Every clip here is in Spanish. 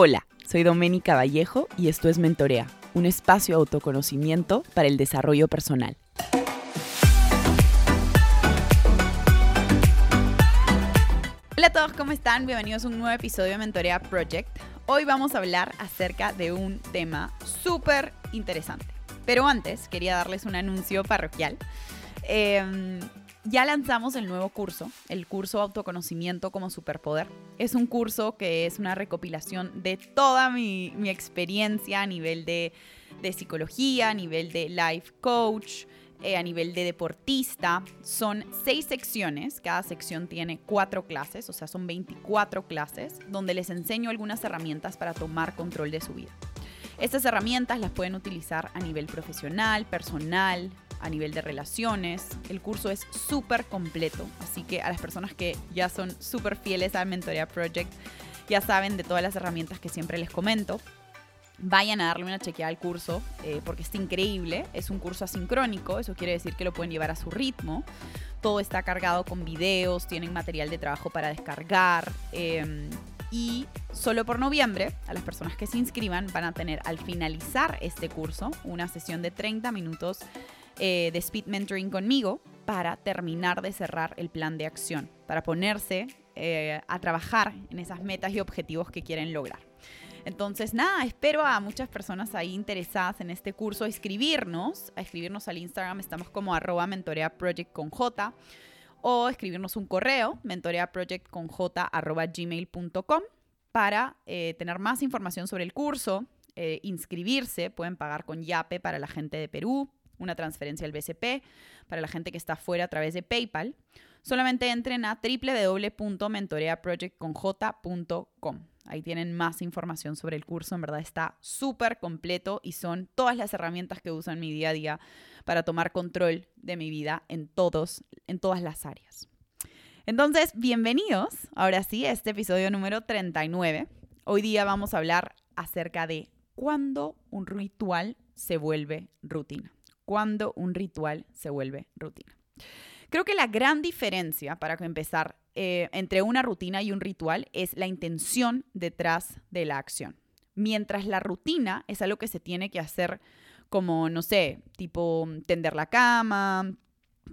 Hola, soy Doménica Vallejo y esto es Mentorea, un espacio de autoconocimiento para el desarrollo personal. Hola a todos, ¿cómo están? Bienvenidos a un nuevo episodio de Mentorea Project. Hoy vamos a hablar acerca de un tema súper interesante. Pero antes quería darles un anuncio parroquial. Eh, ya lanzamos el nuevo curso, el curso Autoconocimiento como Superpoder. Es un curso que es una recopilación de toda mi, experiencia a nivel de, psicología, a nivel de life coach, eh, a nivel de deportista. Son seis secciones, cada sección tiene cuatro clases, o sea, son 24 clases, donde les enseño algunas herramientas para tomar control de su vida. Estas herramientas las pueden utilizar a nivel profesional, personal, a nivel de relaciones. El curso es súper completo, así que a las personas que ya son súper fieles al Mentoría Project ya saben de todas las herramientas que siempre les comento. Vayan a darle una chequeada al curso eh, porque es increíble. Es un curso asincrónico, eso quiere decir que lo pueden llevar a su ritmo. Todo está cargado con videos, tienen material de trabajo para descargar. Em, y solo por noviembre, a las personas que se inscriban van a tener al finalizar este curso una sesión de 30 minutos eh, de Speed Mentoring conmigo para terminar de cerrar el plan de acción, para ponerse eh, a trabajar en esas metas y objetivos que quieren lograr. Entonces, nada, espero a muchas personas ahí interesadas en este curso a escribirnos, a escribirnos al Instagram, estamos como arroba mentorea project con J, o escribirnos un correo, mentoreaproject con J arroba gmail.com, para eh, tener más información sobre el curso, inscribirse, pueden pagar con Yape para la gente de Perú, una transferencia al BCP para la gente que está fuera a través de PayPal. Solamente entren a www.mentoreaprojectconj.com. Ahí tienen más información sobre el curso. En verdad está súper completo y son todas las herramientas que uso en mi día a día para tomar control de mi vida en, todos, en todas las áreas. Entonces, bienvenidos ahora sí a este episodio número 39. Hoy día vamos a hablar acerca de cuándo un ritual se vuelve rutina cuando un ritual se vuelve rutina. Creo que la gran diferencia, para empezar, eh, entre una rutina y un ritual es la intención detrás de la acción. Mientras la rutina es algo que se tiene que hacer como, no sé, tipo tender la cama,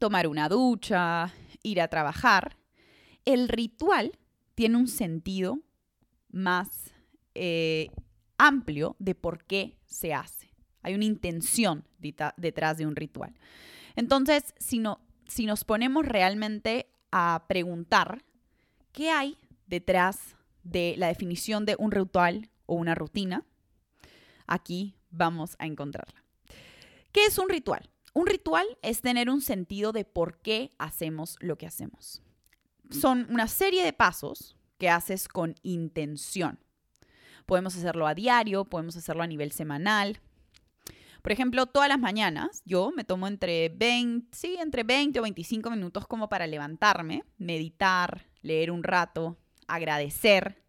tomar una ducha, ir a trabajar, el ritual tiene un sentido más eh, amplio de por qué se hace. Hay una intención detrás de un ritual. Entonces, si, no, si nos ponemos realmente a preguntar qué hay detrás de la definición de un ritual o una rutina, aquí vamos a encontrarla. ¿Qué es un ritual? Un ritual es tener un sentido de por qué hacemos lo que hacemos. Son una serie de pasos que haces con intención. Podemos hacerlo a diario, podemos hacerlo a nivel semanal, por ejemplo, todas las mañanas yo me tomo entre 20, sí, entre 20 o 25 minutos como para levantarme, meditar, leer un rato, agradecer.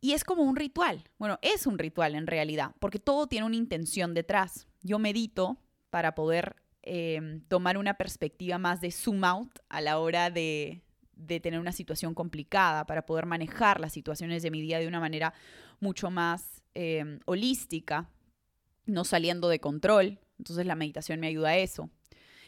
Y es como un ritual. Bueno, es un ritual en realidad, porque todo tiene una intención detrás. Yo medito para poder em, tomar una perspectiva más de zoom out a la hora de, tener una situación complicada, para poder manejar las situaciones de mi día de una manera mucho más em, holística, no saliendo de control. Entonces la meditación me ayuda a eso.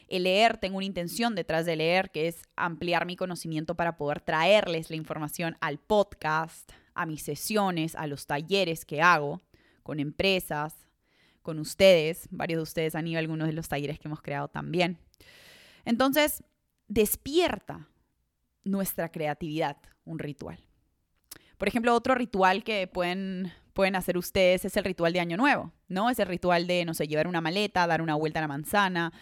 El leer, tengo una intención detrás de leer, que es ampliar mi conocimiento para poder traerles la información al podcast, a mis sesiones, a los talleres que hago con empresas, con ustedes. Varios de ustedes han ido a algunos de los talleres que hemos creado también. Entonces, despierta nuestra creatividad, un ritual. Por ejemplo, otro ritual que pueden pueden hacer ustedes es el ritual de Año Nuevo, ¿no? Es el ritual de, no sé, llevar una maleta, dar una vuelta a la manzana,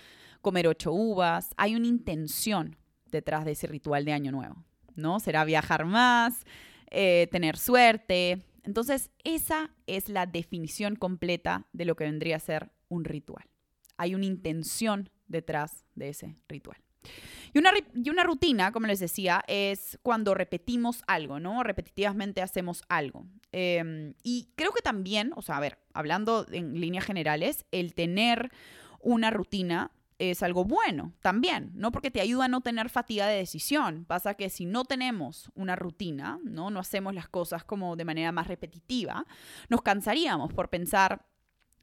comer ocho uvas. Hay una intención detrás de ese ritual de Año Nuevo, ¿no? Será viajar más, eh, tener suerte. Entonces, esa es la definición completa de lo que vendría a ser un ritual. Hay una intención detrás de ese ritual. Y una, y una, rutina, como les decía, es cuando repetimos algo, ¿no? Repetitivamente hacemos algo. Em, y creo que también, o sea, a ver, hablando en líneas generales, el tener una rutina es algo bueno también, ¿no? Porque te ayuda a no tener fatiga de decisión. Pasa que si no tenemos una rutina, ¿no? No hacemos las cosas como de manera más repetitiva, nos cansaríamos por pensar,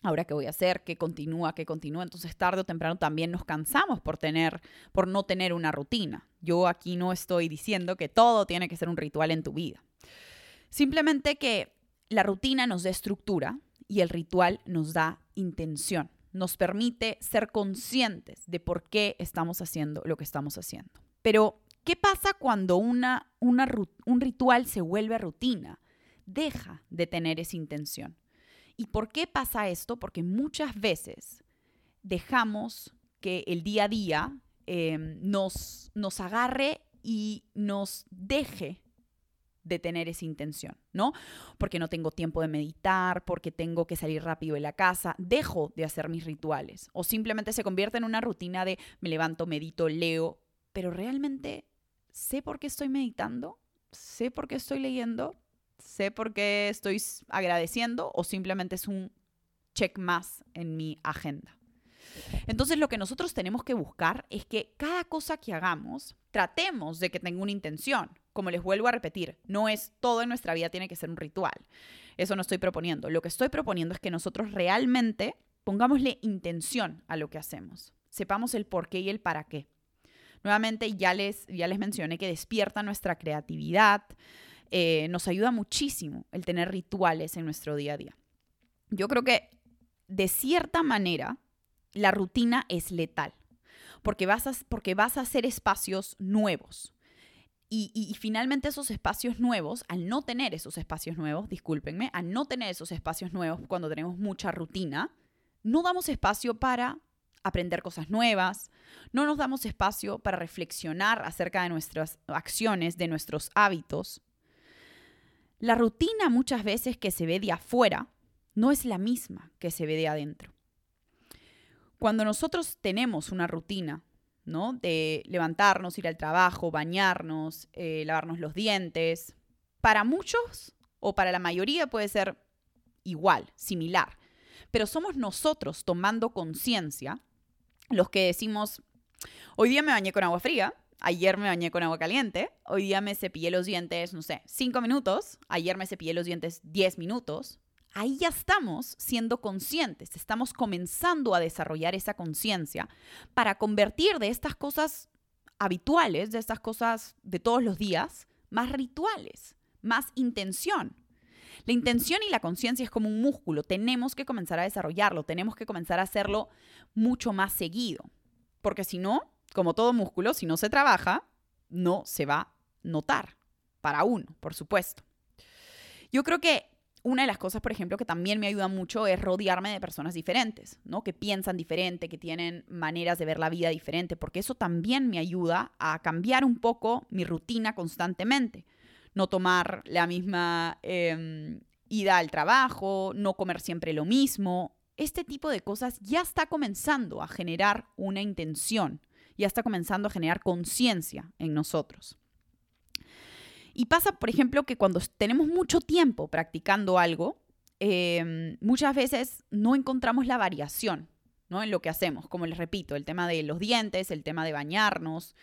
ahora qué voy a hacer, qué continúa, qué continúa. Entonces tarde o temprano también nos cansamos por tener, por no tener una rutina. Yo aquí no estoy diciendo que todo tiene que ser un ritual en tu vida. Simplemente que la rutina nos da estructura y el ritual nos da intención nos permite ser conscientes de por qué estamos haciendo lo que estamos haciendo. Pero, ¿qué pasa cuando una, un ritual se vuelve rutina? Deja de tener esa intención. ¿Y por qué pasa esto? Porque muchas veces dejamos que el día a día em, nos, nos agarre y nos deje de tener esa intención, ¿no? Porque no tengo tiempo de meditar, porque tengo que salir rápido de la casa, dejo de hacer mis rituales o simplemente se convierte en una rutina de me levanto, medito, leo, pero realmente sé por qué estoy meditando, sé por qué estoy leyendo, sé por qué estoy agradeciendo o simplemente es un check más en mi agenda. Entonces lo que nosotros tenemos que buscar es que cada cosa que hagamos tratemos de que tenga una intención. Como les vuelvo a repetir, no es todo en nuestra vida tiene que ser un ritual. Eso no estoy proponiendo. Lo que estoy proponiendo es que nosotros realmente pongámosle intención a lo que hacemos. Sepamos el por qué y el para qué. Nuevamente, ya les, ya les mencioné que despierta nuestra creatividad. Eh, nos ayuda muchísimo el tener rituales en nuestro día a día. Yo creo que de cierta manera la rutina es letal, porque vas a, porque vas a hacer espacios nuevos. Y, finalmente esos espacios nuevos, al no tener esos espacios nuevos, discúlpenme, al no tener esos espacios nuevos cuando tenemos mucha rutina, no damos espacio para aprender cosas nuevas, no nos damos espacio para reflexionar acerca de nuestras acciones, de nuestros hábitos. La rutina muchas veces que se ve de afuera no es la misma que se ve de adentro. Cuando nosotros tenemos una rutina, ¿no? De levantarnos, ir al trabajo, bañarnos, eh, lavarnos los dientes, para muchos o para la mayoría puede ser igual, similar. Pero somos nosotros tomando conciencia los que decimos, hoy día me bañé con agua fría, ayer me bañé con agua caliente, hoy día me cepillé los dientes, no sé, cinco minutos, ayer me cepillé los dientes diez minutos, ahí ya estamos siendo conscientes, estamos comenzando a desarrollar esa conciencia para convertir de estas cosas habituales, de estas cosas de todos los días, más rituales, más intención. La intención y la conciencia es como un músculo, tenemos que comenzar a desarrollarlo, tenemos que comenzar a hacerlo mucho más seguido, porque si no, como todo músculo, si no se trabaja, no se va a notar para uno, por supuesto. Yo creo que una de las cosas, por ejemplo, que también me ayuda mucho es rodearme de personas diferentes, ¿no? Que piensan diferente, que tienen maneras de ver la vida diferente, porque eso también me ayuda a cambiar un poco mi rutina constantemente. No tomar la misma em, ida al trabajo, no comer siempre lo mismo. Este tipo de cosas ya está comenzando a generar una intención, ya está comenzando a generar conciencia en nosotros. Y pasa, por ejemplo, que cuando tenemos mucho tiempo practicando algo, em, muchas veces no encontramos la variación ¿no? en lo que hacemos. Como les repito, el tema de los dientes, el tema de bañarnos.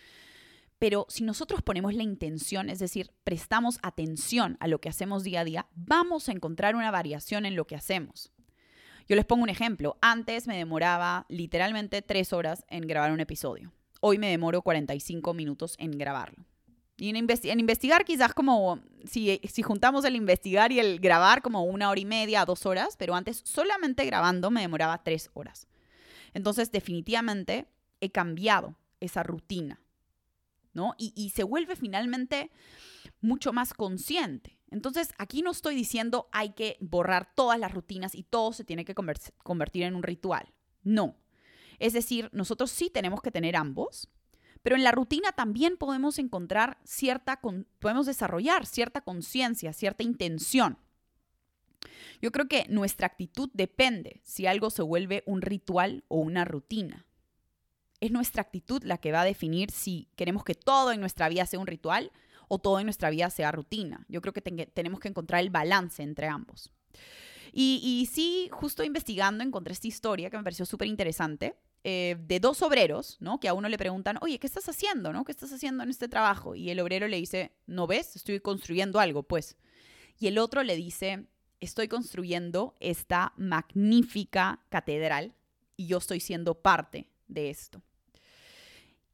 Pero si nosotros ponemos la intención, es decir, prestamos atención a lo que hacemos día a día, vamos a encontrar una variación en lo que hacemos. Yo les pongo un ejemplo. Antes me demoraba literalmente tres horas en grabar un episodio. Hoy me demoro 45 minutos en grabarlo. Y en, investigar quizás como, si, si juntamos el investigar y el grabar como una hora y media, dos horas, pero antes solamente grabando me demoraba tres horas. Entonces definitivamente he cambiado esa rutina, ¿no? Y, y se vuelve finalmente mucho más consciente. Entonces aquí no estoy diciendo hay que borrar todas las rutinas y todo se tiene que convertir en un ritual. No. Es decir, nosotros sí tenemos que tener ambos, pero en la rutina también podemos encontrar cierta, podemos desarrollar cierta conciencia, cierta intención. Yo creo que nuestra actitud depende si algo se vuelve un ritual o una rutina. Es nuestra actitud la que va a definir si queremos que todo en nuestra vida sea un ritual o todo en nuestra vida sea rutina. Yo creo que tenemos que encontrar el balance entre ambos. Y, y sí, justo investigando encontré esta historia que me pareció súper interesante eh, de dos obreros, ¿no? Que a uno le preguntan, oye, ¿qué estás haciendo, no? ¿Qué estás haciendo en este trabajo? Y el obrero le dice, ¿no ves? Estoy construyendo algo, pues. Y el otro le dice, estoy construyendo esta magnífica catedral y yo estoy siendo parte de esto.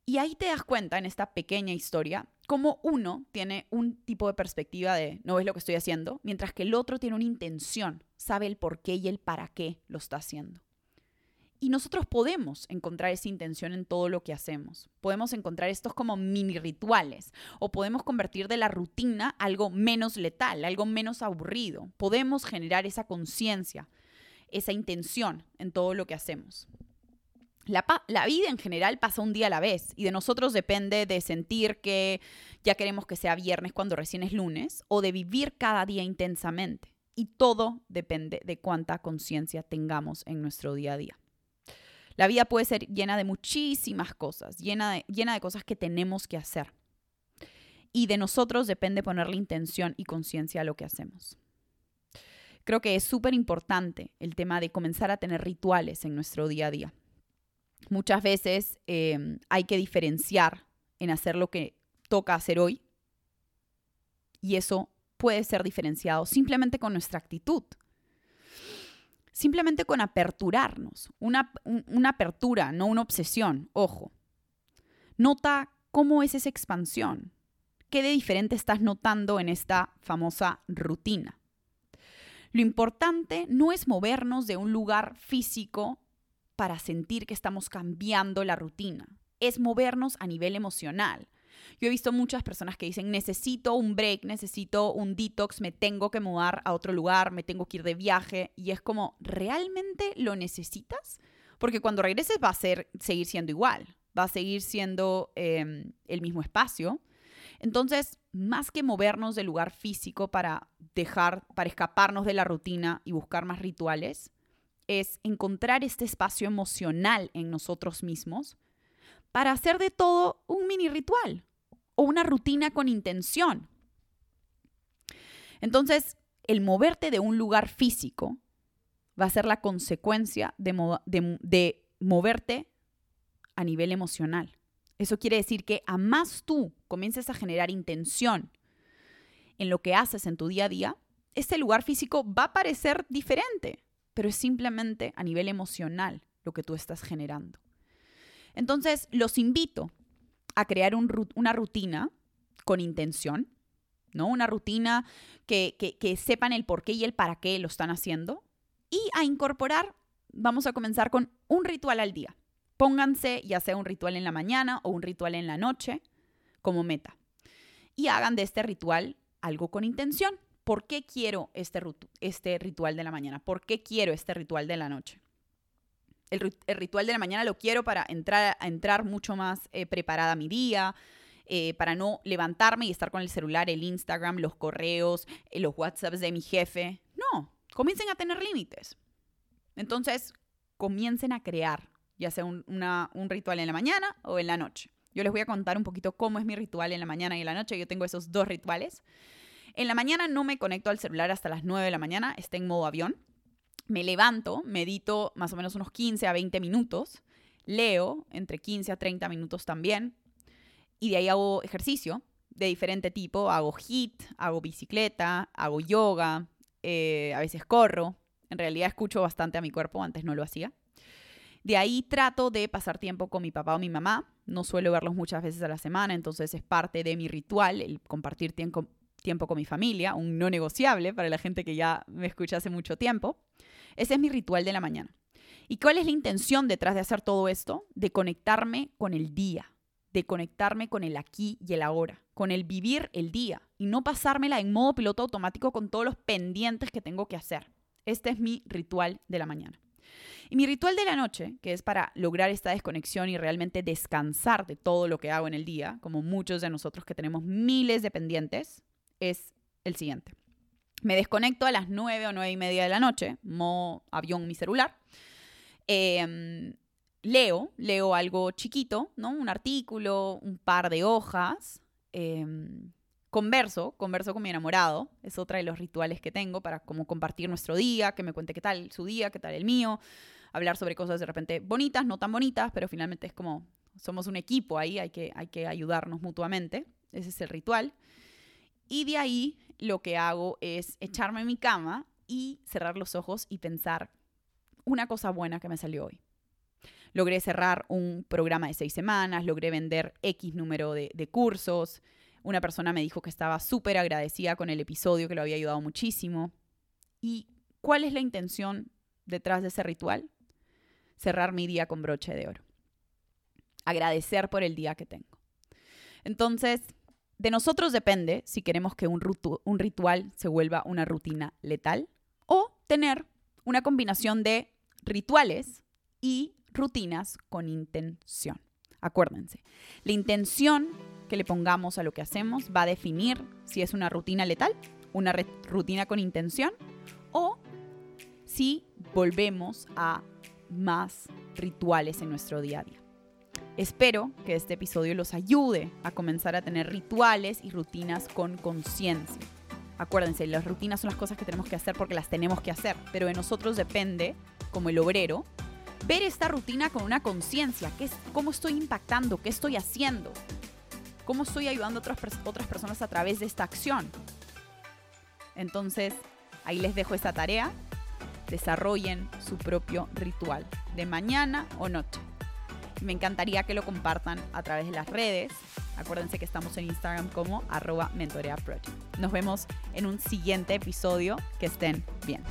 Y ahí te das cuenta en esta pequeña historia cómo uno tiene un tipo de perspectiva de no ves lo que estoy haciendo, mientras que el otro tiene una intención, sabe el por qué y el para qué lo está haciendo. Y nosotros podemos encontrar esa intención en todo lo que hacemos. Podemos encontrar estos como mini rituales o podemos convertir de la rutina algo menos letal, algo menos aburrido. Podemos generar esa conciencia, esa intención en todo lo que hacemos. La, vida en general pasa un día a la vez y de nosotros depende de sentir que ya queremos que sea viernes cuando recién es lunes o de vivir cada día intensamente. Y todo depende de cuánta conciencia tengamos en nuestro día a día. La vida puede ser llena de muchísimas cosas, llena de, llena de cosas que tenemos que hacer. Y de nosotros depende ponerle intención y conciencia a lo que hacemos. Creo que es súper importante el tema de comenzar a tener rituales en nuestro día a día. Muchas veces em, hay que diferenciar en hacer lo que toca hacer hoy y eso puede ser diferenciado simplemente con nuestra actitud simplemente con aperturarnos, una, una apertura, no una obsesión, ojo. Nota cómo es esa expansión, qué de diferente estás notando en esta famosa rutina. Lo importante no es movernos de un lugar físico para sentir que estamos cambiando la rutina, es movernos a nivel emocional, yo he visto muchas personas que dicen, necesito un break, necesito un detox, me tengo que mudar a otro lugar, me tengo que ir de viaje. Y es como, ¿realmente lo necesitas? Porque cuando regreses va a ser, seguir siendo igual, va a seguir siendo em, el mismo espacio. Entonces, más que movernos del lugar físico para dejar, para escaparnos de la rutina y buscar más rituales, es encontrar este espacio emocional en nosotros mismos para hacer de todo un mini ritual o una rutina con intención. Entonces, el moverte de un lugar físico va a ser la consecuencia de, moverte a nivel emocional. Eso quiere decir que a más tú comiences a generar intención en lo que haces en tu día a día, este lugar físico va a parecer diferente, pero es simplemente a nivel emocional lo que tú estás generando. Entonces, los invito a crear una rutina con intención, ¿no? Una rutina que, que sepan el por qué y el para qué lo están haciendo. Y a incorporar, vamos a comenzar con un ritual al día. Pónganse ya sea un ritual en la mañana o un ritual en la noche como meta. Y hagan de este ritual algo con intención. ¿Por qué quiero este, este ritual de la mañana? ¿Por qué quiero este ritual de la noche? El, ritual de la mañana lo quiero para entrar, entrar mucho más eh, preparada mi día, eh, para no levantarme y estar con el celular, el Instagram, los correos, eh, los WhatsApps de mi jefe. No, comiencen a tener límites. Entonces, comiencen a crear, ya sea un, un ritual en la mañana o en la noche. Yo les voy a contar un poquito cómo es mi ritual en la mañana y en la noche. Yo tengo esos dos rituales. En la mañana no me conecto al celular hasta las 9 de la mañana, está en modo avión me levanto, medito más o menos unos 15 a 20 minutos, leo entre 15 a 30 minutos también, y de ahí hago ejercicio de diferente tipo, hago HIT, hago bicicleta, hago yoga, eh, a veces corro, en realidad escucho bastante a mi cuerpo, antes no lo hacía. De ahí trato de pasar tiempo con mi papá o mi mamá, no suelo verlos muchas veces a la semana, entonces es parte de mi ritual el compartir tiempo, tiempo con mi familia, un no negociable para la gente que ya me escucha hace mucho tiempo. Ese es mi ritual de la mañana. ¿Y cuál es la intención detrás de hacer todo esto? De conectarme con el día, de conectarme con el aquí y el ahora, con el vivir el día y no pasármela en modo piloto automático con todos los pendientes que tengo que hacer. Este es mi ritual de la mañana. Y mi ritual de la noche, que es para lograr esta desconexión y realmente descansar de todo lo que hago en el día, como muchos de nosotros que tenemos miles de pendientes, es el siguiente. Me desconecto a las 9 o 9 y media de la noche, mo avión mi celular. Em, leo, leo algo chiquito, ¿no? Un artículo, un par de hojas. Em, converso, converso con mi enamorado. Es otra de los rituales que tengo para como compartir nuestro día, que me cuente qué tal su día, qué tal el mío. hablar sobre cosas de repente bonitas, no tan bonitas, pero finalmente es como somos un equipo ahí, hay que, hay que ayudarnos mutuamente. Ese es el ritual. Y de ahí lo que hago es echarme en mi cama y cerrar los ojos y pensar una cosa buena que me salió hoy. Logré cerrar un programa de seis semanas, logré vender X número de, de cursos. Una persona me dijo que estaba súper agradecida con el episodio, que lo había ayudado muchísimo. ¿Y cuál es la intención detrás de ese ritual? Cerrar mi día con broche de oro. Agradecer por el día que tengo. Entonces, de nosotros depende si queremos que un, ritual se vuelva una rutina letal o tener una combinación de rituales y rutinas con intención. Acuérdense, la intención que le pongamos a lo que hacemos va a definir si es una rutina letal, una rutina con intención o si volvemos a más rituales en nuestro día a día. Espero que este episodio los ayude a comenzar a tener rituales y rutinas con conciencia. Acuérdense, las rutinas son las cosas que tenemos que hacer porque las tenemos que hacer, pero de nosotros depende, como el obrero, ver esta rutina con una conciencia, cómo estoy impactando, qué estoy haciendo, cómo estoy ayudando a otras, otras personas a través de esta acción. Entonces, ahí les dejo esta tarea, desarrollen su propio ritual de mañana o noche. Me encantaría que lo compartan a través de las redes. Acuérdense que estamos en Instagram como arroba mentoreaproject. Nos vemos en un siguiente episodio. Que estén bien.